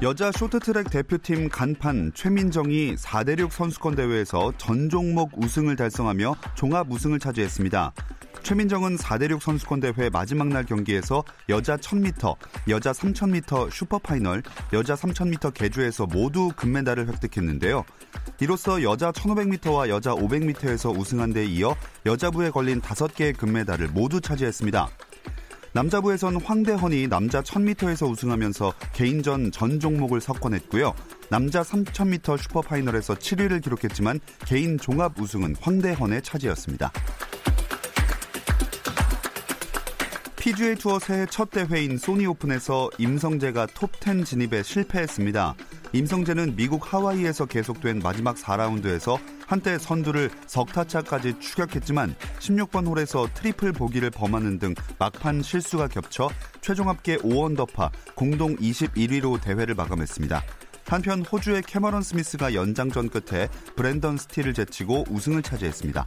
여자 쇼트트랙 대표팀 간판 최민정이 4대륙 선수권 대회에서 전 종목 우승을 달성하며 종합 우승을 차지했습니다. 최민정은 4대륙 선수권 대회 마지막 날 경기에서 여자 1000m, 여자 3000m super final, 여자 3000m 계주에서 모두 금메달을 획득했는데요. 이로써 여자 1500m와 여자 500m에서 우승한 데 이어 여자부에 걸린 5개의 금메달을 모두 차지했습니다. 남자부에선 황대헌이 남자 1000m에서 우승하면서 개인전 전 종목을 석권했고요. 남자 3000m 슈퍼파이널에서 7위를 기록했지만 개인 종합 우승은 황대헌의 차지였습니다. PGA 투어 새해 첫 대회인 소니 오픈에서 임성재가 톱10 진입에 실패했습니다. 임성재는 미국 하와이에서 계속된 마지막 4라운드에서 한때 선두를 석타차까지 추격했지만 16번 홀에서 트리플 보기를 범하는 등 막판 실수가 겹쳐 최종 합계 5언더파 공동 21위로 대회를 마감했습니다. 한편 호주의 캐머런 스미스가 연장전 끝에 브랜던 스틸을 제치고 우승을 차지했습니다.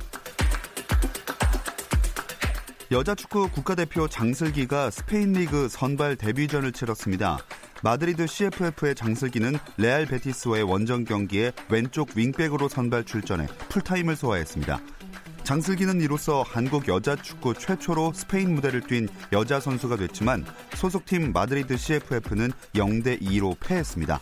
여자 축구 국가대표 장슬기가 스페인 리그 선발 데뷔전을 치렀습니다. 마드리드 CFF의 장슬기는 레알 베티스와의 원정 경기에 왼쪽 윙백으로 선발 출전해 풀타임을 소화했습니다. 장슬기는 이로써 한국 여자 축구 최초로 스페인 무대를 뛴 여자 선수가 됐지만 소속팀 마드리드 CFF는 0대 2로 패했습니다.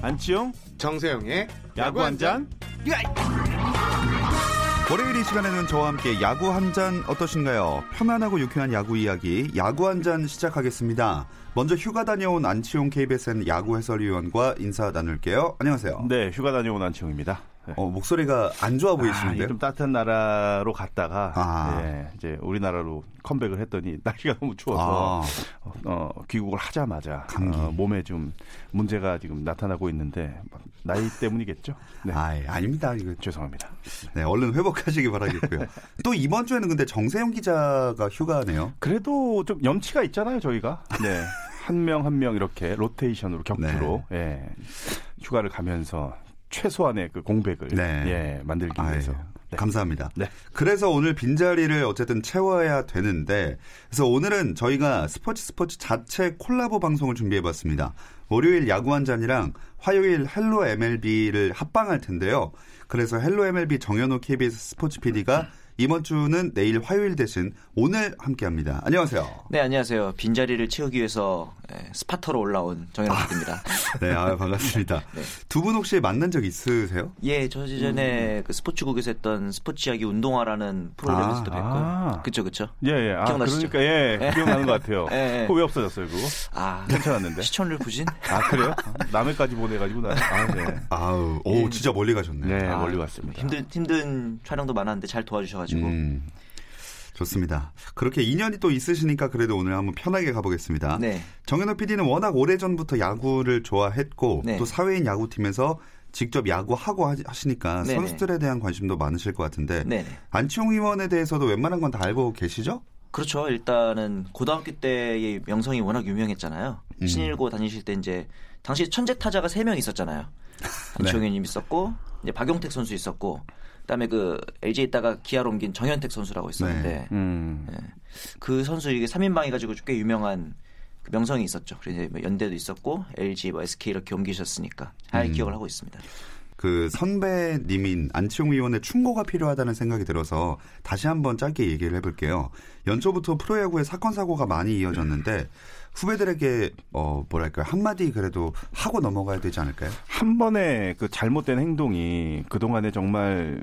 안치용 정세영의 야구 한 잔. 월요일 이 시간에는 저와 함께 야구 한 잔 어떠신가요? 편안하고 유쾌한 야구 이야기 야구 한 잔 시작하겠습니다. 먼저 휴가 다녀온 안치용 KBSN 야구 해설위원과 인사 나눌게요. 안녕하세요. 네, 휴가 다녀온 안치용입니다. 네. 어, 목소리가 안 좋아 아, 보이시는데요? 이게 좀 따뜻한 나라로 갔다가 아. 예, 이제 우리나라로 컴백을 했더니 날씨가 너무 추워서 아, 어, 귀국을 하자마자. 어, 몸에 좀 문제가 지금 나타나고 있는데 나이 때문이겠죠? 네. 아이, 아닙니다. 이거 죄송합니다. 네, 얼른 회복하시기 바라겠고요. 또 이번 주에는 근데 정세영 기자가 휴가네요. 그래도 좀 염치가 있잖아요, 저희가. 네. 한 명 한 명 이렇게 로테이션으로 교대로 네. 예. 휴가를 가면서 최소한의 그 공백을 네. 예, 만들기 위해서. 네. 감사합니다. 네. 그래서 오늘 빈자리를 어쨌든 채워야 되는데, 그래서 오늘은 저희가 스포츠 스포츠 자체 콜라보 방송을 준비해 봤습니다. 월요일 야구 한 잔이랑 화요일 헬로 MLB를 합방할 텐데요. 그래서 헬로 MLB 정현호 KBS 스포츠 PD가 이번 주는 내일 화요일 대신 오늘 함께합니다. 안녕하세요. 네, 안녕하세요. 빈자리를 채우기 위해서 예, 스파터로 올라온 정현호 PD입니다. 네, 아, 반갑습니다. 네. 두분 혹시 만난 적 있으세요? 예, 저 예전에 그 스포츠국에서 했던 스포츠 이야기 운동화라는 프로그램에서도 아, 뵀고요. 아. 그쵸, 그쵸. 예, 예. 아, 기억나시죠? 그러니까 예, 기억나는 것 같아요. 예, 예. 그거 왜 없어졌어요, 그거? 아, 괜찮았는데. 시청률 부진? 아, 그래요? 남해까지 보내가지고 나. 아, 네. 아우, 오, 진짜 멀리 가셨네. 네, 아, 멀리 갔습니다. 힘든, 힘든 촬영도 많았는데 잘 도와주셔가지고. 음, 좋습니다. 그렇게 인연이 또 있으시니까 그래도 오늘 한번 편하게 가보겠습니다. 네. 정현호 PD는 워낙 오래전부터 야구를 좋아했고 네. 또 사회인 야구팀에서 직접 야구하고 하- 하시니까 네네. 선수들에 대한 관심도 많으실 것 같은데 네네. 안치홍 의원에 대해서도 웬만한 건 다 알고 계시죠? 그렇죠. 일단은 고등학교 때의 명성이 워낙 유명했잖아요. 음. 신일고 다니실 때 이제 당시 천재 타자가 세명 있었잖아요. 안치홍 의원님 있었고 이제 박용택 선수 있었고 그다음에 그 LG에 있다가 기아로 옮긴 정현택 선수라고 있었는데 음. 그 선수 이게 3인방 해가지고 꽤 유명한 그 명성이 있었죠. 그래서 이제 뭐 연대도 있었고 LG, 뭐 SK 이렇게 옮기셨으니까 잘 음. 기억을 하고 있습니다. 그 선배님인 안치홍 의원의 충고가 필요하다는 생각이 들어서 다시 한번 짧게 얘기를 해볼게요. 연초부터 프로야구에 사건 사고가 많이 이어졌는데 후배들에게 어 뭐랄까요 한마디 그래도 하고 넘어가야 되지 않을까요? 한 번의 그 잘못된 행동이 그 동안에 정말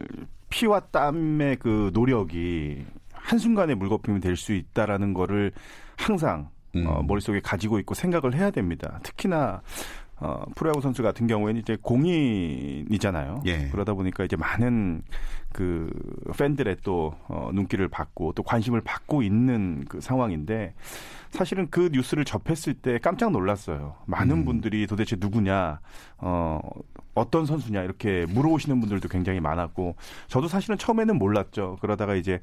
피와 땀의 그 노력이 한순간에 물거품이 될 수 있다라는 거를 항상 음. 어, 머릿속에 가지고 있고 생각을 해야 됩니다. 특히나 어, 프로야구 선수 같은 경우에는 이제 공인이잖아요. 예. 그러다 보니까 이제 많은 그 팬들의 또 어, 눈길을 받고 또 관심을 받고 있는 그 상황인데 사실은 그 뉴스를 접했을 때 깜짝 놀랐어요. 많은 음. 분들이 도대체 누구냐, 어, 어떤 선수냐 이렇게 물어오시는 분들도 굉장히 많았고 저도 사실은 처음에는 몰랐죠. 그러다가 이제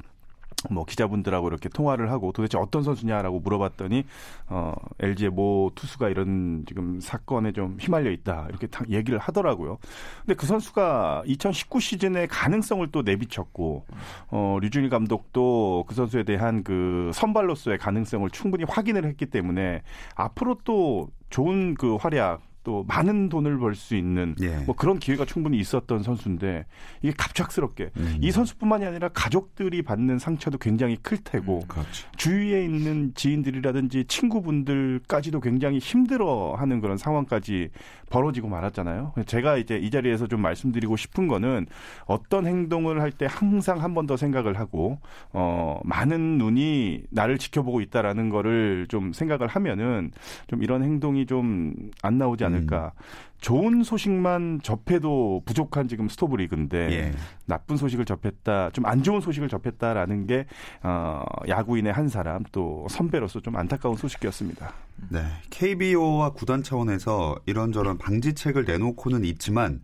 뭐 기자분들하고 이렇게 통화를 하고 도대체 어떤 선수냐라고 물어봤더니 어 LG의 모 투수가 이런 지금 사건에 좀 휘말려 있다 이렇게 얘기를 하더라고요. 근데 그 선수가 2019 시즌에 가능성을 또 내비쳤고 어 류준일 감독도 그 선수에 대한 그 선발로서의 가능성을 충분히 확인을 했기 때문에 앞으로 또 좋은 그 활약 또 많은 돈을 벌 수 있는 예. 뭐 그런 기회가 충분히 있었던 선수인데 이게 갑작스럽게 음. 이 선수뿐만이 아니라 가족들이 받는 상처도 굉장히 클 테고 음, 그렇죠. 주위에 있는 지인들이라든지 친구분들까지도 굉장히 힘들어하는 그런 상황까지 벌어지고 말았잖아요. 제가 이제 이 자리에서 좀 말씀드리고 싶은 거는 어떤 행동을 할 때 항상 한 번 더 생각을 하고 어 많은 눈이 나를 지켜보고 있다라는 거를 좀 생각을 하면은 좀 이런 행동이 좀 안 나오지 않 을까. 음. 좋은 소식만 접해도 부족한 지금 스토브 리그인데 예. 나쁜 소식을 접했다, 좀 안 좋은 소식을 접했다라는 게 어, 야구인의 한 사람 또 선배로서 좀 안타까운 소식이었습니다. 네, KBO와 구단 차원에서 이런저런 방지책을 내놓고는 있지만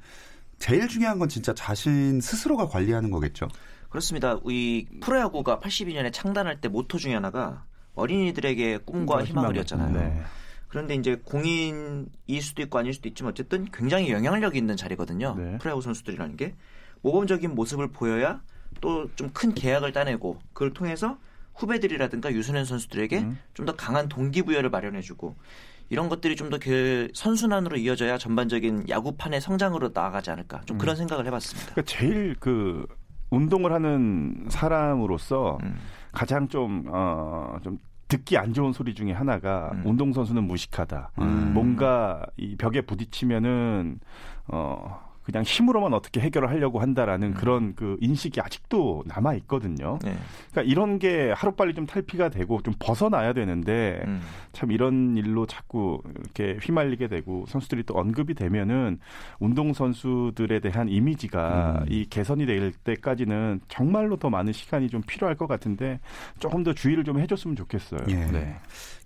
제일 중요한 건 진짜 자신 스스로가 관리하는 거겠죠. 그렇습니다. 이 프로야구가 82년에 창단할 때 모토 중에 하나가 어린이들에게 꿈과 희망을이었잖아요. 네. 그런데 이제 공인일 수도 있고 아닐 수도 있지만 어쨌든 굉장히 영향력 있는 자리거든요. 네. 프로야구 선수들이라는 게 모범적인 모습을 보여야 또 좀 큰 계약을 따내고 그걸 통해서 후배들이라든가 유소년 선수들에게 음. 좀더 강한 동기부여를 마련해주고 이런 것들이 좀 더 그 선순환으로 이어져야 전반적인 야구판의 성장으로 나아가지 않을까 좀 그런 음. 생각을 해봤습니다. 그러니까 제일 그 운동을 하는 사람으로서 음. 가장 좀, 어, 좀 듣기 안 좋은 소리 중에 하나가 음. 운동선수는 무식하다. 음. 뭔가 이 벽에 부딪히면은, 어, 그냥 힘으로만 어떻게 해결을 하려고 한다라는 음. 그런 그 인식이 아직도 남아 있거든요. 네. 그러니까 이런 게 하루빨리 좀 탈피가 되고 좀 벗어나야 되는데 음. 참 이런 일로 자꾸 이렇게 휘말리게 되고 선수들이 또 언급이 되면은 운동 선수들에 대한 이미지가 음. 이 개선이 될 때까지는 정말로 더 많은 시간이 좀 필요할 것 같은데 조금 더 주의를 좀 해줬으면 좋겠어요. 예. 네.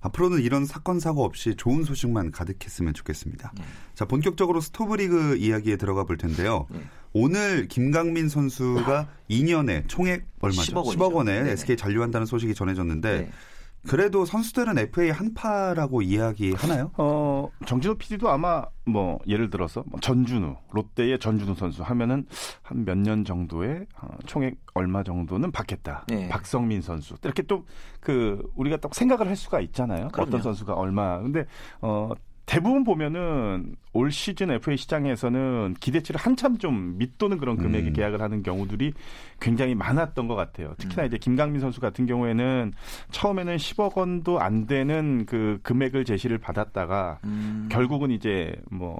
앞으로는 이런 사건 사고 없이 좋은 소식만 가득했으면 좋겠습니다. 네. 자 본격적으로 스토브리그 이야기에 들어가 볼 텐데요. 네. 오늘 김강민 선수가 2년에 총액 얼마죠? 10억, 10억 원에 네 SK 잔류한다는 소식이 전해졌는데 네. 그래도 선수들은 FA 한파라고 이야기하나요? 어, 정진호 PD도 아마 뭐 예를 들어서 뭐 전준우, 롯데의 전준우 선수 하면은 한 몇 년 정도의 어, 총액 얼마 정도는 받겠다. 네. 박성민 선수. 이렇게 또 그 우리가 또 생각을 할 수가 있잖아요. 그럼요. 어떤 선수가 얼마. 근데 어 대부분 보면은 올 시즌 FA 시장에서는 기대치를 한참 좀 밑도는 그런 금액의 음. 계약을 하는 경우들이 굉장히 많았던 것 같아요. 특히나 음. 이제 김강민 선수 같은 경우에는 처음에는 10억 원도 안 되는 그 금액을 제시를 받았다가 음. 결국은 이제 뭐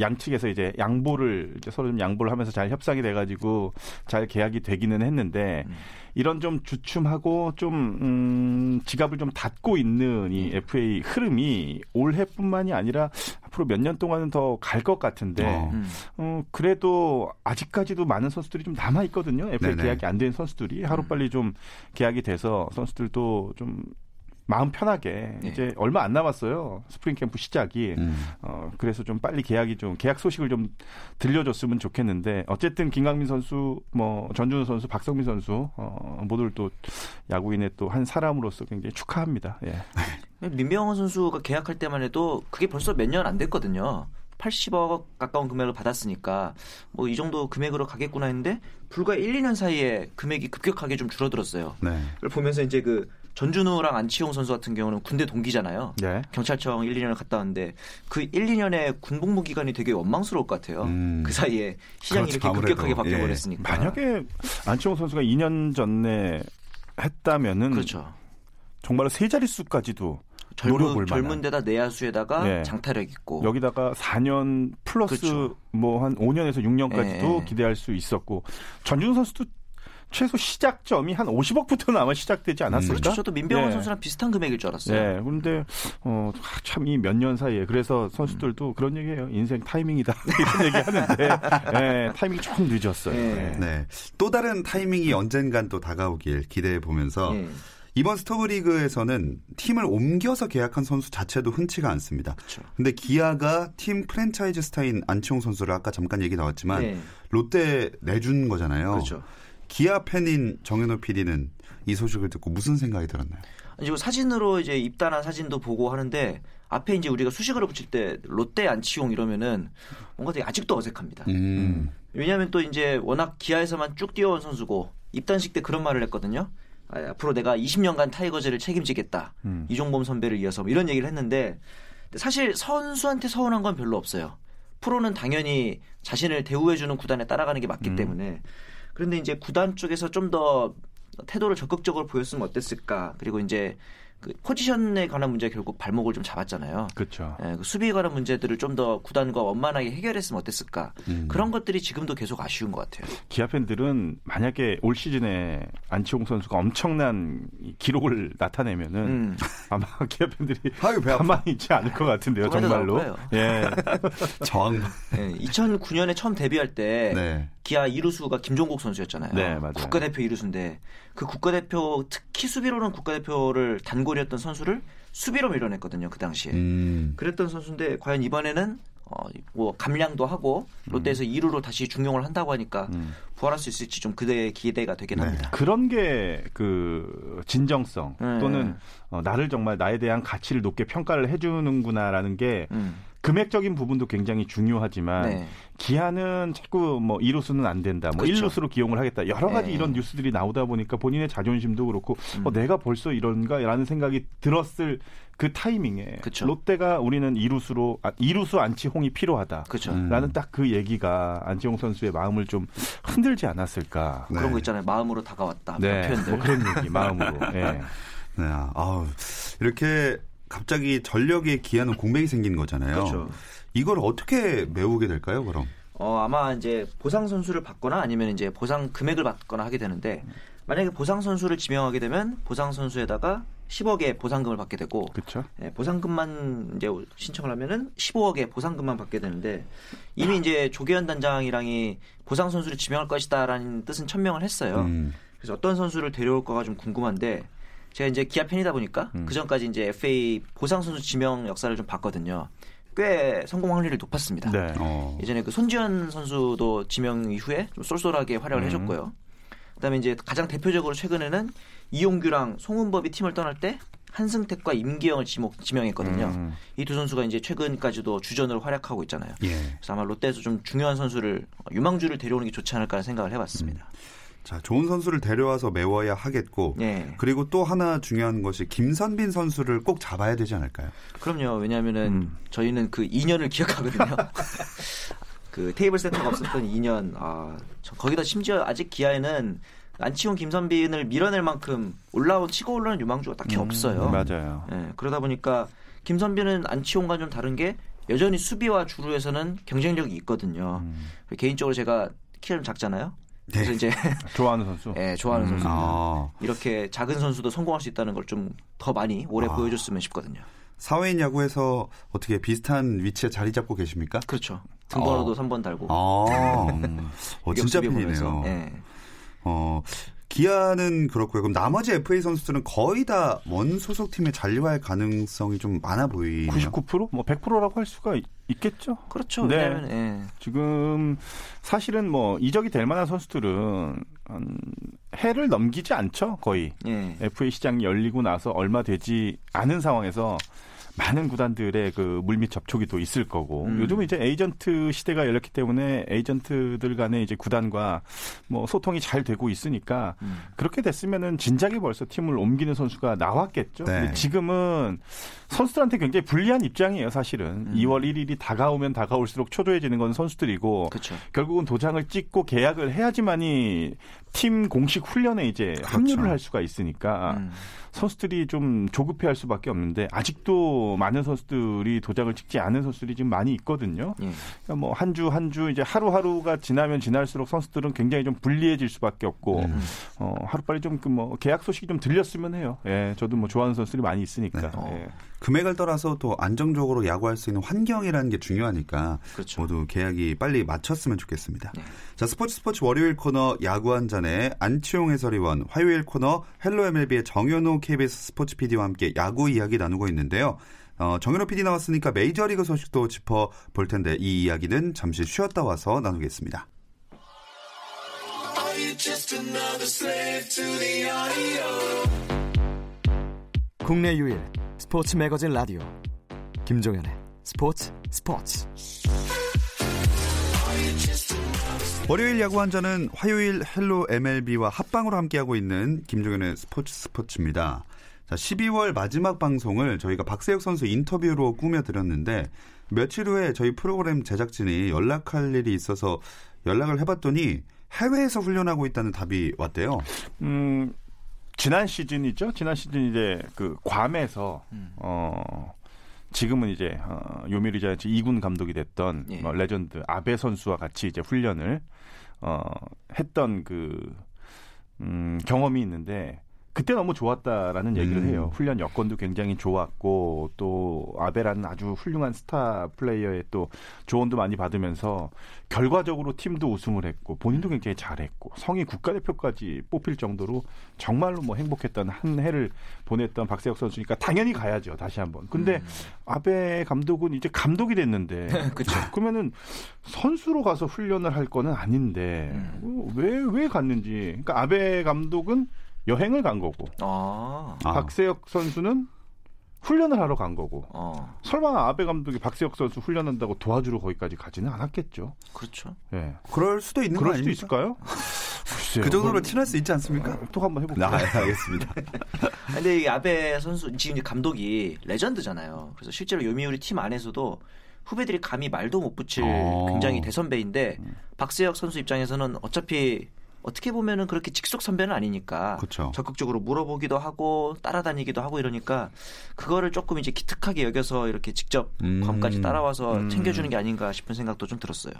양측에서 이제 양보를 이제 서로 좀 양보를 하면서 잘 협상이 돼가지고 잘 계약이 되기는 했는데 음. 이런 좀 주춤하고 좀 음, 지갑을 좀 닫고 있는 이 FA 흐름이 올해뿐만이 아니라 앞으로 몇 년 동안은 더 갈 것 같은데 어. 음. 어, 그래도 아직까지도 많은 선수들이 좀 남아 있거든요. FA 네네. 계약이 안 된 선수들이 하루 빨리 좀 계약이 돼서 선수들도 좀 마음 편하게 네. 이제 얼마 안 남았어요. 스프링 캠프 시작이. 음. 어, 그래서 좀 빨리 계약이 좀 계약 소식을 좀 들려줬으면 좋겠는데 어쨌든 김강민 선수, 뭐 전준우 선수, 박성민 선수 어, 모두를 또 야구인의 또 한 사람으로서 굉장히 축하합니다. 예. 민병헌 선수가 계약할 때만 해도 그게 벌써 몇 년 안 됐거든요. 80억 가까운 금액을 받았으니까 뭐 이 정도 금액으로 가겠구나 했는데 불과 1, 2년 사이에 금액이 급격하게 좀 줄어들었어요. 네. 그걸 보면서 이제 그 전준우랑 안치홍 선수 같은 경우는 군대 동기잖아요. 네. 경찰청 1, 2년을 갔다 왔는데 그 1, 2년의 군 복무 기간이 되게 원망스러울 것 같아요. 음. 그 사이에 시장이 그렇죠. 이렇게 급격하게 바뀌어 버렸으니까. 예. 만약에 안치홍 선수가 2년 전에 했다면은 그렇죠. 정말로 세 자릿수까지도 젊은, 젊은 데다 내야수에다가 네. 장타력 있고 여기다가 4년 플러스 그렇죠. 뭐한 5년에서 6년까지도 네. 기대할 수 있었고 전준우 선수도 최소 시작점이 한 50억부터는 아마 시작되지 않았을까? 그렇죠. 저도 민병헌 네. 선수랑 비슷한 금액일 줄 알았어요. 네. 그런데 어, 참 이 몇 년 사이에 그래서 선수들도 음. 그런 얘기해요. 인생 타이밍이다 이런 얘기 하는데 네, 타이밍이 조금 늦었어요. 네. 네. 또 다른 타이밍이 언젠간 또 다가오길 기대해 보면서 이번 스토브리그에서는 팀을 옮겨서 계약한 선수 자체도 흔치가 않습니다. 그렇 근데 기아가 팀 프랜차이즈 스타인 안치홍 선수를 아까 잠깐 얘기 나왔지만 네. 롯데 내준 거잖아요. 그렇죠. 기아 팬인 정현호 PD는 이 소식을 듣고 무슨 생각이 들었나요? 지금 사진으로 이제 입단한 사진도 보고 하는데 앞에 이제 우리가 수식어를 붙일 때 롯데 안치홍 이러면은 뭔가 되게 아직도 어색합니다. 음. 왜냐하면 또 이제 워낙 기아에서만 쭉 뛰어온 선수고 입단식 때 그런 말을 했거든요. 아, 앞으로 내가 20년간 타이거즈를 책임지겠다. 음. 이종범 선배를 이어서 뭐 이런 얘기를 했는데 사실 선수한테 서운한 건 별로 없어요. 프로는 당연히 자신을 대우해주는 구단에 따라가는 게 맞기 음. 때문에 그런데 이제 구단 쪽에서 좀 더 태도를 적극적으로 보였으면 어땠을까. 그리고 이제 그 포지션에 관한 문제 결국 발목을 좀 잡았잖아요. 그렇죠. 예, 그 수비에 관한 문제들을 좀 더 구단과 원만하게 해결했으면 어땠을까. 음. 그런 것들이 지금도 계속 아쉬운 것 같아요. 기아 팬들은 만약에 올 시즌에 안치홍 선수가 엄청난 기록을 나타내면은 음. 아마 기아 팬들이 아유, 가만히 있지 않을 것 같은데요, 정말로. 예. 저항. 예, 2009년에 처음 데뷔할 때 네. 기아 이루수가 김종국 선수였잖아요. 네, 맞아요. 국가대표 이루수인데 그 국가대표 특히 수비로는 국가대표를 단골이었던 선수를 수비로 밀어냈거든요 그 당시에. 음. 그랬던 선수인데 과연 이번에는 어, 뭐 감량도 하고 롯데에서 음. 2루로 다시 중용을 한다고 하니까 음. 부활할 수 있을지 좀 그대의 기대가 되긴 네. 합니다. 그런 게 그 진정성 네. 또는 어, 나를 정말 나에 대한 가치를 높게 평가를 해주는구나라는 게 음. 금액적인 부분도 굉장히 중요하지만 네. 기아는 자꾸 뭐 이루수는 안 된다, 뭐 그렇죠. 1루수로 기용을 하겠다 여러 가지 네. 이런 뉴스들이 나오다 보니까 본인의 자존심도 그렇고 음. 어, 내가 벌써 이런가라는 생각이 들었을 그 타이밍에 그쵸. 롯데가 우리는 이루수로 아, 이루수 안치홍이 필요하다. 그쵸. 음. 라는 딱 그 얘기가 안치홍 선수의 마음을 좀 흔들지 않았을까. 네. 그런 거 있잖아요. 마음으로 다가왔다. 네. 표현들. 뭐 그런 얘기 마음으로. 네. 네. 아우 이렇게 갑자기 전력에 기하는 공백이 생기는 거잖아요. 그렇죠. 이걸 어떻게 메우게 될까요, 그럼? 어, 아마 이제 보상 선수를 받거나 아니면 이제 보상 금액을 받거나 하게 되는데 만약에 보상 선수를 지명하게 되면 보상 선수에다가 10억의 보상금을 받게 되고 그렇죠. 예, 보상금만 이제 신청을 하면은 15억의 보상금만 받게 되는데 이미 이제 조계현 단장이랑이 보상 선수를 지명할 것이다라는 뜻은 천명을 했어요. 음. 그래서 어떤 선수를 데려올까가 좀 궁금한데 제가 이제 기아 팬이다 보니까 음. 그 전까지 이제 FA 보상 선수 지명 역사를 좀 봤거든요. 꽤 성공 확률이 높았습니다. 네. 어. 예전에 그 손지현 선수도 지명 이후에 좀 쏠쏠하게 활약을 음. 해줬고요. 그다음에 이제 가장 대표적으로 최근에는 이용규랑 송은법이 팀을 떠날 때 한승택과 임기영을 지목, 지명했거든요. 음. 이두 선수가 이제 최근까지도 주전으로 활약하고 있잖아요. 예. 그래서 아마 롯데에서 좀 중요한 선수를 유망주를 데려오는 게 좋지 않을까 생각을 해봤습니다. 음. 자, 좋은 선수를 데려와서 메워야 하겠고, 네. 그리고 또 하나 중요한 것이 김선빈 선수를 꼭 잡아야 되지 않을까요? 그럼요. 왜냐하면은 음. 저희는 그 2년을 기억하거든요. 그 테이블 센터가 없었던 2년. 아, 거기다 심지어 아직 기아에는 안치홍 김선빈을 밀어낼 만큼 올라온 치고 올라오는 유망주가 딱히 음, 없어요. 맞아요. 네, 그러다 보니까 김선빈은 안치홍과 좀 다른 게 여전히 수비와 주루에서는 경쟁력이 있거든요. 음. 개인적으로 제가 키가 좀 작잖아요. 그래서 네. 이제 좋아하는 선수. 네, 좋아하는 음. 선수. 아. 이렇게 작은 선수도 성공할 수 있다는 걸 좀 더 많이 오래 아. 보여줬으면 싶거든요. 사회인 야구에서 어떻게 비슷한 위치에 자리 잡고 계십니까? 그렇죠. 등번호도 어. 3번 달고. 아. 음. 어, 진짜 팬이네요. 네. 어, 기아는 그렇고요. 그럼 나머지 FA 선수들은 거의 다 원 소속팀에 잔류할 가능성이 좀 많아 보이네요. 99%? 뭐 100%라고 할 수가 있, 겠죠 그렇죠. 네. 왜냐면, 예. 지금 사실은 뭐 이적이 될 만한 선수들은 한 해를 넘기지 않죠. 거의. 예. FA 시장이 열리고 나서 얼마 되지 않은 상황에서 많은 구단들의 그 물밑 접촉이 또 있을 거고 음. 요즘은 이제 에이전트 시대가 열렸기 때문에 에이전트들 간에 이제 구단과 뭐 소통이 잘 되고 있으니까 음. 그렇게 됐으면은 진작에 벌써 팀을 옮기는 선수가 나왔겠죠. 네. 근데 지금은 선수들한테 굉장히 불리한 입장이에요, 사실은. 음. 2월 1일이 다가오면 다가올수록 초조해지는 건 선수들이고 그쵸. 결국은 도장을 찍고 계약을 해야지만이 팀 공식 훈련에 이제 그렇죠. 합류를 할 수가 있으니까 음. 선수들이 좀 조급해 할 수밖에 없는데 아직도 많은 선수들이 도장을 찍지 않은 선수들이 지금 많이 있거든요. 예. 그러니까 뭐 한 주 한 주 이제 하루하루가 지나면 지날수록 선수들은 굉장히 좀 불리해질 수밖에 없고 음. 어, 하루 빨리 좀 그 뭐 계약 소식이 좀 들렸으면 해요. 예, 저도 뭐 좋아하는 선수들이 많이 있으니까. 네. 어. 예. 금액을 떠나서 또 안정적으로 야구할 수 있는 환경이라는 게 중요하니까 그렇죠. 모두 계약이 빨리 마쳤으면 좋겠습니다. 네. 자 스포츠 스포츠 월요일 코너 야구 한 잔에 안치용 해설위원, 화요일 코너 헬로 MLB의 정현호 KBS 스포츠 PD와 함께 야구 이야기 나누고 있는데요. 어, 정현호 PD 나왔으니까 메이저리그 소식도 짚어 볼 텐데 이 이야기는 잠시 쉬었다 와서 나누겠습니다. 국내 유일 스포츠 매거진 라디오 김종현의 스포츠 스포츠 월요일 야구 한 잔은 화요일 헬로 MLB와 합방으로 함께하고 있는 김종현의 스포츠 스포츠입니다. 자, 12월 마지막 방송을 저희가 박세혁 선수 인터뷰로 꾸며드렸는데 며칠 후에 저희 프로그램 제작진이 연락할 일이 있어서 연락을 해봤더니 해외에서 훈련하고 있다는 답이 왔대요. 음, 지난 시즌이죠. 지난 시즌 이제 그 괌에서 음. 어 지금은 이제 어, 요미우리 자이언츠 2군 감독이 됐던 예. 뭐 레전드 아베 선수와 같이 이제 훈련을 어 했던 그 음, 경험이 있는데 그때 너무 좋았다라는 얘기를 음. 해요. 훈련 여건도 굉장히 좋았고 또 아베라는 아주 훌륭한 스타 플레이어의 또 조언도 많이 받으면서 결과적으로 팀도 우승을 했고 본인도 음. 굉장히 잘했고 성인 국가대표까지 뽑힐 정도로 정말로 뭐 행복했던 한 해를 보냈던 박세혁 선수니까 당연히 가야죠 다시 한번. 근데 음. 아베 감독은 이제 감독이 됐는데. 그러면은 선수로 가서 훈련을 할 거는 아닌데 왜왜 음. 왜 갔는지. 그러니까 아베 감독은 여행을 간 거고 아. 박세혁 선수는 훈련을 하러 간 거고 어. 설마 아베 감독이 박세혁 선수 훈련한다고 도와주러 거기까지 가지는 않았겠죠. 그렇죠. 예. 그럴 수도 있는 그럴 수도 아닙니까? 있을까요? 글쎄요. 그 정도로 친할 수 있지 않습니까? 어, 또 한번 해볼까요? 아, 알겠습니다. 근데 이 아베 선수 지금 감독이 레전드잖아요. 그래서 실제로 요미우리 팀 안에서도 후배들이 감히 말도 못 붙일 어. 굉장히 대선배인데 음. 박세혁 선수 입장에서는 어차피 어떻게 보면은 그렇게 직속 선배는 아니니까 그쵸. 적극적으로 물어보기도 하고 따라다니기도 하고 이러니까 그거를 조금 이제 기특하게 여겨서 이렇게 직접 음. 괌까지 따라와서 음. 챙겨주는 게 아닌가 싶은 생각도 좀 들었어요.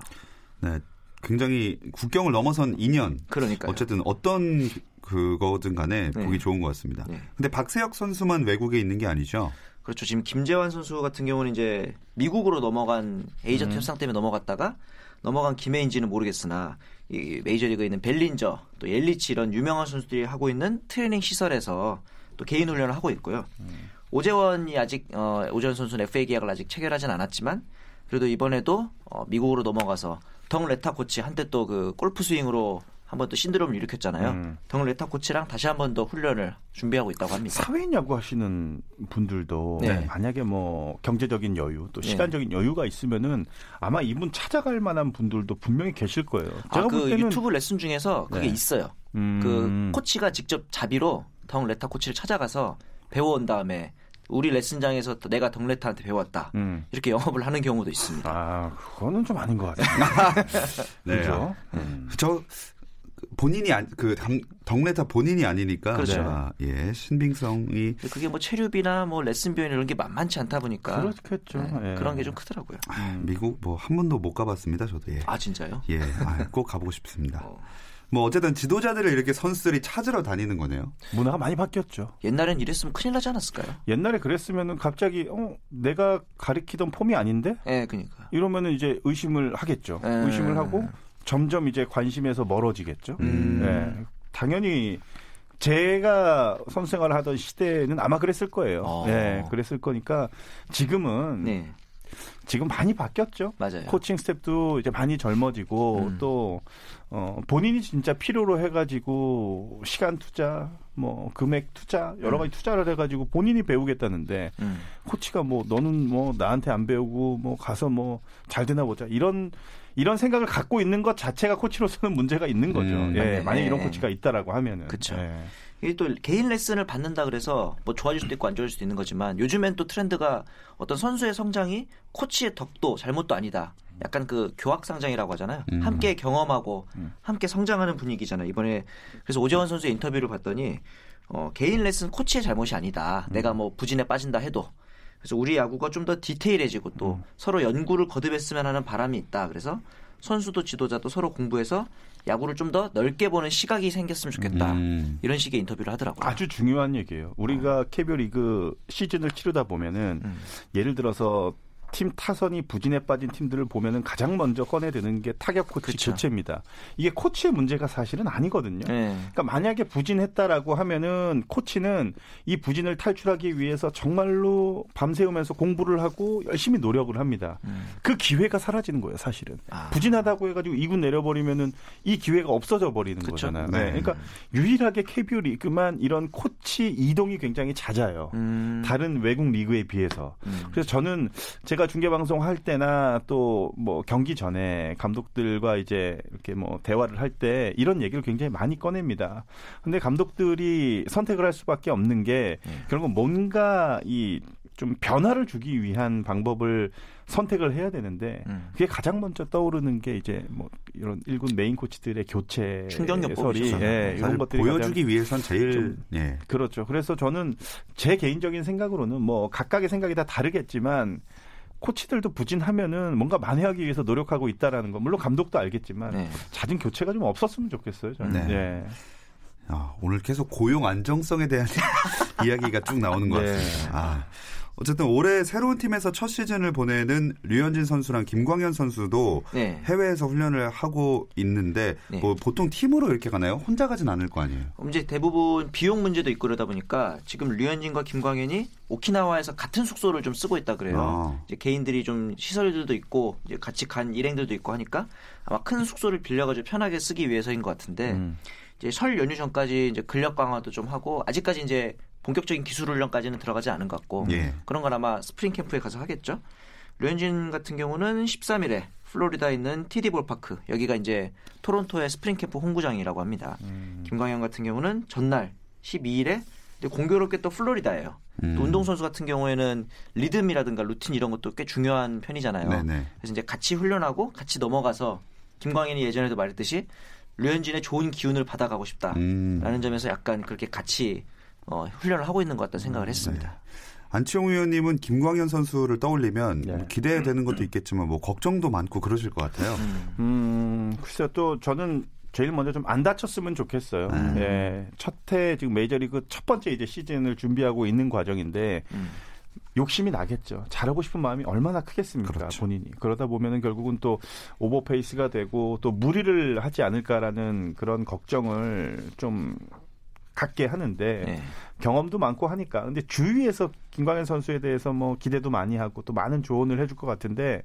네, 굉장히 국경을 넘어선 인연. 그러니까 어쨌든 어떤 그거든 간에 네. 보기 좋은 것 같습니다. 네. 근데 박세혁 선수만 외국에 있는 게 아니죠? 그렇죠. 지금 김재환 선수 같은 경우는 이제 미국으로 넘어간 에이전트 음. 협상 때문에 넘어갔다가 넘어간 김에인지는 모르겠으나 이 메이저리그에 있는 벨린저 또 옐리치 이런 유명한 선수들이 하고 있는 트레이닝 시설에서 또 개인 훈련을 하고 있고요. 음. 오재원이 아직 어, 오재원 선수는 FA 계약을 아직 체결하진 않았지만 그래도 이번에도 어, 미국으로 넘어가서 덕 래타 코치 한때 또 그 골프 스윙으로 한번 또 신드롬을 일으켰잖아요. 음. 덕 래타 코치랑 다시 한 번 더 훈련을 준비하고 있다고 합니다. 사회인 야구 하시는 분들도 네. 만약에 뭐 경제적인 여유 또 네. 시간적인 네. 여유가 있으면은 아마 이분 찾아갈 만한 분들도 분명히 계실 거예요. 제가 아, 그 때는... 유튜브 레슨 중에서 그게 네. 있어요. 음. 그 코치가 직접 자비로 덩 레타 코치를 찾아가서 배워온 다음에 우리 레슨장에서 내가 덩레타한테 배웠다. 음. 이렇게 영업을 하는 경우도 있습니다. 아, 그거는 좀 아닌 것 같아요. 네. 그죠? 음. 저 본인이 그 덩레타 본인이 아니니까 그렇죠. 아, 예 신빙성이 그게 뭐 체류비나 뭐 레슨 비용 이런 게 만만치 않다 보니까 그렇겠죠. 네, 예. 그런 게 좀 크더라고요. 아, 미국 뭐 한 번도 못 가봤습니다. 저도 예. 아 진짜요? 예, 아, 꼭 가보고 싶습니다. 어. 뭐 어쨌든 지도자들을 이렇게 선수들이 찾으러 다니는 거네요. 문화가 많이 바뀌었죠. 옛날엔 이랬으면 큰일 나지 않았을까요? 옛날에 그랬으면은 갑자기 어 내가 가리키던 폼이 아닌데? 예, 그러니까. 이러면은 이제 의심을 하겠죠. 에. 예. 의심을 하고 점점 이제 관심에서 멀어지겠죠. 음. 네. 당연히 제가 선수 생활을 하던 시대는 아마 그랬을 거예요. 어. 네, 그랬을 거니까 지금은 네. 지금 많이 바뀌었죠. 맞아요. 코칭 스텝도 이제 많이 젊어지고 음. 또 어, 본인이 진짜 필요로 해가지고 시간 투자, 뭐 금액 투자 여러 가지 음. 투자를 해가지고 본인이 배우겠다는데 음. 코치가 뭐 너는 뭐 나한테 안 배우고 뭐 가서 뭐 잘 되나 보자 이런 이런 생각을 갖고 있는 것 자체가 코치로서는 문제가 있는 거죠. 음. 예, 네. 만약 에 이런 코치가 있다라고 하면은. 그렇죠. 예. 이게 또 개인 레슨을 받는다 그래서 뭐 좋아질 수도 있고 안 좋아질 수도 있는 거지만 요즘엔 또 트렌드가 어떤 선수의 성장이 코치의 덕도 잘못도 아니다 약간 그 교학상장이라고 하잖아요. 음. 함께 경험하고 음. 함께 성장하는 분위기잖아요. 이번에 그래서 오재원 선수의 인터뷰를 봤더니 어, 개인 레슨 코치의 잘못이 아니다. 음. 내가 뭐 부진에 빠진다 해도 그래서 우리 야구가 좀 더 디테일해지고 또 음. 서로 연구를 거듭했으면 하는 바람이 있다. 그래서 선수도 지도자도 서로 공부해서 야구를 좀 더 넓게 보는 시각이 생겼으면 좋겠다. 음. 이런 식의 인터뷰를 하더라고요. 아주 중요한 얘기예요. 우리가 어. KBO 리그 시즌을 치르다 보면은 음. 예를 들어서 팀 타선이 부진에 빠진 팀들을 보면은 가장 먼저 꺼내드는 게 타격 코치 그쵸. 교체입니다. 이게 코치의 문제가 사실은 아니거든요. 네. 그러니까 만약에 부진했다라고 하면은 코치는 이 부진을 탈출하기 위해서 정말로 밤새우면서 공부를 하고 열심히 노력을 합니다. 음. 그 기회가 사라지는 거예요, 사실은. 아. 부진하다고 해가지고 2군 내려버리면은 이 기회가 없어져 버리는 그쵸? 거잖아요. 네. 네. 그러니까 유일하게 KBO 리그만 이런 코치 이동이 굉장히 잦아요. 음. 다른 외국 리그에 비해서. 음. 그래서 저는 제가 제가 중계 방송 할 때나 또 뭐 경기 전에 감독들과 이제 이렇게 뭐 대화를 할 때 이런 얘기를 굉장히 많이 꺼냅니다. 근데 감독들이 선택을 할 수밖에 없는 게 네. 결국 뭔가 이좀 변화를 주기 위한 방법을 선택을 해야 되는데 음. 그게 가장 먼저 떠오르는 게 이제 뭐 이런 일군 메인 코치들의 교체 충격요설이 예, 이런 것들이 보여주기 위해선 제일 좀, 예. 그렇죠. 그래서 저는 제 개인적인 생각으로는 뭐 각각의 생각이 다 다르겠지만 코치들도 부진하면은 뭔가 만회하기 위해서 노력하고 있다라는 거 물론 감독도 알겠지만 네. 잦은 교체가 좀 없었으면 좋겠어요. 저는. 네. 네. 아, 오늘 계속 고용 안정성에 대한 이야기가 쭉 나오는 것 네. 같습니다. 아. 어쨌든 올해 새로운 팀에서 첫 시즌을 보내는 류현진 선수랑 김광현 선수도 네. 해외에서 훈련을 하고 있는데 네. 뭐 보통 팀으로 이렇게 가나요? 혼자 가진 않을 거 아니에요? 이제 대부분 비용 문제도 있고 그러다 보니까 지금 류현진과 김광현이 오키나와에서 같은 숙소를 좀 쓰고 있다 그래요. 아. 이제 개인들이 좀 시설들도 있고 이제 같이 간 일행들도 있고 하니까 아마 큰 숙소를 빌려가지고 편하게 쓰기 위해서인 것 같은데 음. 이제 설 연휴 전까지 이제 근력 강화도 좀 하고 아직까지 이제 본격적인 기술 훈련까지는 들어가지 않은 것 같고 예. 그런 건 아마 스프링 캠프에 가서 하겠죠. 류현진 같은 경우는 13일에 플로리다에 있는 TD 볼파크 여기가 이제 토론토의 스프링 캠프 홈구장이라고 합니다. 음. 김광현 같은 경우는 전날 12일에 공교롭게 또 플로리다예요. 음. 또 운동선수 같은 경우에는 리듬이라든가 루틴 이런 것도 꽤 중요한 편이잖아요. 네네. 그래서 이제 같이 훈련하고 같이 넘어가서 김광현이 예전에도 말했듯이 류현진의 좋은 기운을 받아가고 싶다라는 음. 점에서 약간 그렇게 같이 어, 훈련을 하고 있는 것 같다는 생각을 음, 했습니다. 네. 안치홍 의원님은 김광현 선수를 떠올리면 네. 뭐 기대되는 것도 있겠지만 뭐 걱정도 많고 그러실 것 같아요. 음, 음 글쎄요. 또 저는 제일 먼저 좀 안 다쳤으면 좋겠어요. 음. 예, 첫해 지금 메이저리그 첫 번째 이제 시즌을 준비하고 있는 과정인데 음. 욕심이 나겠죠. 잘하고 싶은 마음이 얼마나 크겠습니까, 그렇죠. 본인이. 그러다 보면은 결국은 또 오버페이스가 되고 또 무리를 하지 않을까라는 그런 걱정을 좀 갖게 하는데 네. 경험도 많고 하니까 근데 주위에서 김광현 선수에 대해서 뭐 기대도 많이 하고 또 많은 조언을 해줄 것 같은데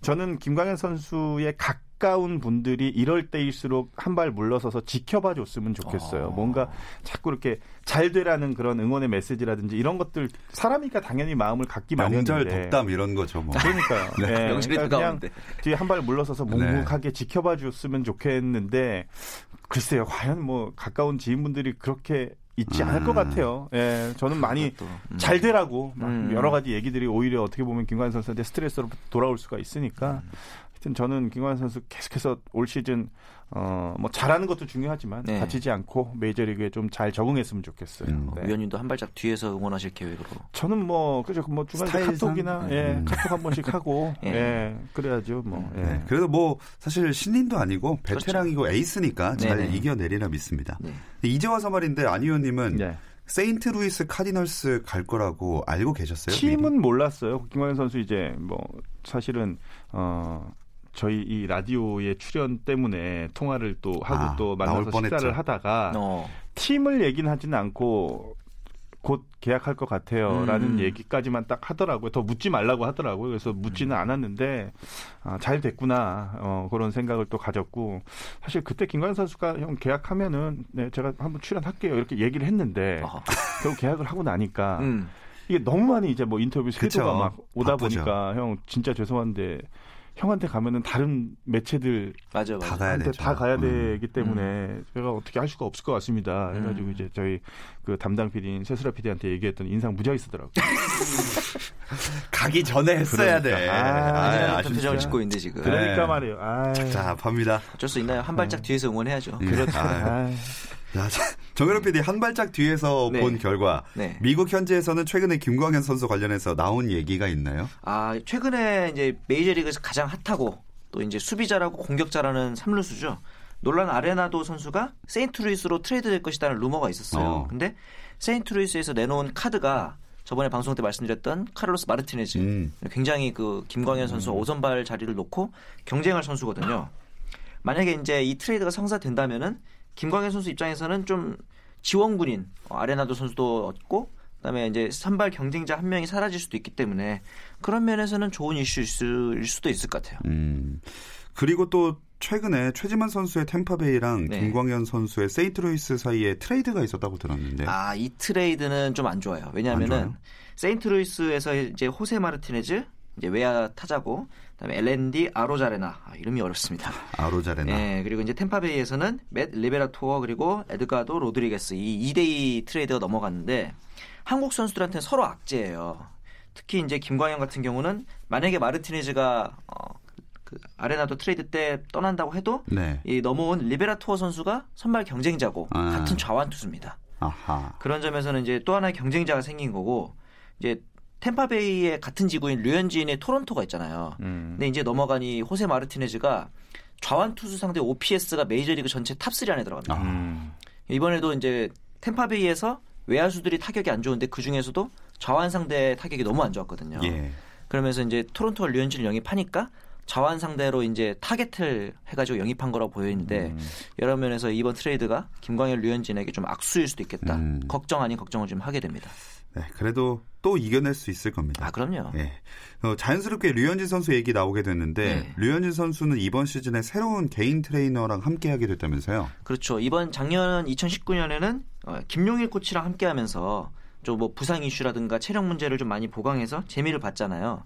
저는 김광현 선수의 가까운 분들이 이럴 때일수록 한 발 물러서서 지켜봐 줬으면 좋겠어요. 어. 뭔가 자꾸 이렇게 잘 되라는 그런 응원의 메시지라든지 이런 것들 사람이니까 당연히 마음을 갖기 마련인데 명절 덕담 이런 거죠. 뭐. 그러니까요. 네. 네. 그러니까 그냥 뒤에 한 발 물러서서 네. 묵묵하게 네. 지켜봐 줬으면 좋겠는데 글쎄요, 과연 뭐 가까운 지인분들이 그렇게 있지 않을 것 음. 같아요. 예, 저는 많이 음. 잘 되라고 음. 여러 가지 얘기들이 오히려 어떻게 보면 김관 선수한테 스트레스로 돌아올 수가 있으니까 음. 하여튼 저는 김관 선수 계속해서 올 시즌 어, 뭐 잘하는 것도 중요하지만 네. 다치지 않고 메이저리그에 좀 잘 적응했으면 좋겠어요. 음. 네. 위원님도 한 발짝 뒤에서 응원하실 계획으로. 저는 뭐 그죠 뭐 중간에 카톡이나 예, 음. 카톡 한 번씩 하고 예. 예, 그래야죠 뭐. 예. 네. 그래도 뭐 사실 신인도 아니고 그렇죠. 베테랑이고 그렇죠. 에이스니까 잘 네네. 이겨내리라 믿습니다. 네. 이제 와서 말인데 안 위원님은 네. 세인트 루이스 카디널스 갈 거라고 알고 계셨어요? 팀은 미리? 몰랐어요. 김광현 선수 이제 뭐 사실은 어 저희 이 라디오의 출연 때문에 통화를 또 하고 아, 또 만나서 식사를. 하다가 어. 팀을 얘기는 하지는 않고 곧 계약할 것 같아요라는 음. 얘기까지만 딱 하더라고요. 더 묻지 말라고 하더라고요. 그래서 묻지는 음. 않았는데 아, 잘 됐구나 어, 그런 생각을 또 가졌고 사실 그때 김광현 선수가 형 계약하면은 네, 제가 한번 출연할게요 이렇게 얘기를 했는데 어. 결국 계약을 하고 나니까 음. 이게 너무 많이 이제 뭐 인터뷰 쇄도가 막 오다 바쁘죠. 보니까 형 진짜 죄송한데 형한테 가면은 다른 매체들 맞아, 맞아. 다 가야 되죠. 다 가야 음. 되기 때문에 음. 제가 어떻게 할 수가 없을 것 같습니다. 해가지고 음. 이제 저희 그 담당 PD인 세수라 PD한테 얘기했던 인상 무지하게 쓰더라고요. 가기 전에 했어야 그러니까. 돼. 아, 아, 표정을 짓고 있는데 지금. 그러니까 네. 말이에요. 아, 착잡합니다. 어쩔 수 있나요? 한 발짝 네. 뒤에서 응원해야죠. 음. 그렇죠. 아. 야, 정현욱 PD 한 발짝 뒤에서 네. 본 결과 네. 미국 현지에서는 최근에 김광현 선수 관련해서 나온 얘기가 있나요? 아 최근에 이제 메이저리그에서 가장 핫하고 또 이제 수비 잘하고 공격 잘하는 삼루수죠. 놀란 아레나도 선수가 세인트루이스로 트레이드될 것이라는 루머가 있었어요. 어. 근데 세인트루이스에서 내놓은 카드가 저번에 방송 때 말씀드렸던 카를로스 마르티네즈 음. 굉장히 그 김광현 선수 음. 오선발 자리를 놓고 경쟁할 선수거든요. 만약에 이제 이 트레이드가 성사된다면은 김광현 선수 입장에서는 좀 지원군인 어, 아레나도 선수도 얻고 그다음에 이제 선발 경쟁자 한 명이 사라질 수도 있기 때문에 그런 면에서는 좋은 이슈일 수도 있을 것 같아요. 음. 그리고 또 최근에 최지만 선수의 템파베이랑 네. 김광현 선수의 세인트루이스 사이에 트레이드가 있었다고 들었는데. 아, 이 트레이드는 좀 안 좋아요. 왜냐하면은 세인트루이스에서 이제 호세 마르티네즈 이제 외야 타자고 그다음에 랜디 아로자레나 아, 이름이 어렵습니다. 아로자레나. 네, 그리고 이제 템파베이에서는 맷 리베라토어 그리고 에드가르도 로드리게스 이 2대2 트레이드가 넘어갔는데 한국 선수들한테는 서로 악재예요. 특히 이제 김광현 같은 경우는 만약에 마르티네즈가 어, 그 아레나도 트레이드 때 떠난다고 해도 네. 이 넘어온 리베라토어 선수가 선발 경쟁자고 아. 같은 좌완 투수입니다. 아하. 그런 점에서는 이제 또 하나의 경쟁자가 생긴 거고 이제 템파베이의 같은 지구인 류현진의 토론토가 있잖아요. 음. 근데 이제 넘어간 이 호세 마르티네즈가 좌완 투수 상대 OPS가 메이저리그 전체 탑3 안에 들어갑니다. 음. 이번에도 이제 템파베이에서 외야수들이 타격이 안 좋은데 그 중에서도 좌완 상대 타격이 너무 안 좋았거든요. 예. 그러면서 이제 토론토가 류현진을 영입하니까 좌완 상대로 이제 타깃을 해가지고 영입한 거라고 보여지는데 음. 여러 면에서 이번 트레이드가 김광현, 류현진에게 좀 악수일 수도 있겠다. 음. 걱정 아닌 걱정을 좀 하게 됩니다. 네, 그래도 또 이겨낼 수 있을 겁니다. 아, 그럼요. 네. 어, 자연스럽게 류현진 선수 얘기 나오게 됐는데 네. 류현진 선수는 이번 시즌에 새로운 개인 트레이너랑 함께 하게 됐다면서요? 그렇죠. 이번 작년 2019년에는 어, 김용일 코치랑 함께 하면서 좀 뭐 부상 이슈라든가 체력 문제를 좀 많이 보강해서 재미를 봤잖아요.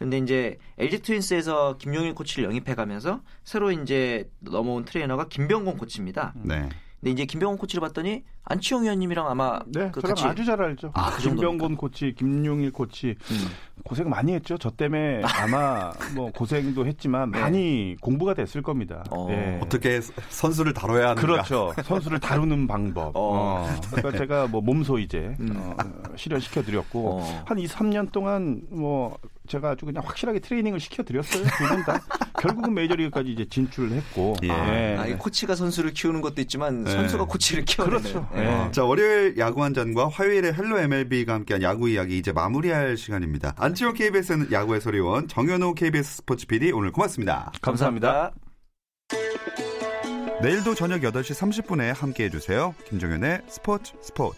근데 이제 LG 트윈스에서 김용일 코치를 영입해 가면서 새로 이제 넘어온 트레이너가 김병곤 코치입니다. 네. 근데 이제 김병곤 코치를 봤더니 안치홍 위원님이랑 아마 네, 그 같이 아주 잘 알죠. 아, 그 김병곤 코치, 김용일 코치 음. 고생 많이 했죠. 저 때문에 아마 뭐 고생도 했지만 네. 많이 공부가 됐을 겁니다. 어. 네. 떻게 선수를 다뤄야 하는가? 그렇죠. 선수를 다루는 방법. 어. 어. 그러니까 제가 뭐 몸소 이제 음. 어, 실현시켜 드렸고 어. 한 2, 3년 동안 뭐 제가 아주 그냥 확실하게 트레이닝을 시켜 드렸어요. 두 분 다. 결국은 메이저리그까지 이제 진출을 했고. 예. 네. 아, 코치가 선수를 키우는 것도 있지만 네. 선수가 코치를 키우는 그렇죠. 네. 자, 월요일 야구 한 잔과 화요일에 헬로 MLB가 함께한 야구 이야기 이제 마무리할 시간입니다. 안치홍 KBSN 야구의 소리원 정현호 KBS 스포츠 PD 오늘 고맙습니다. 감사합니다. 내일도 저녁 8시 30분에 함께 해 주세요. 김종현의 스포츠 스포츠.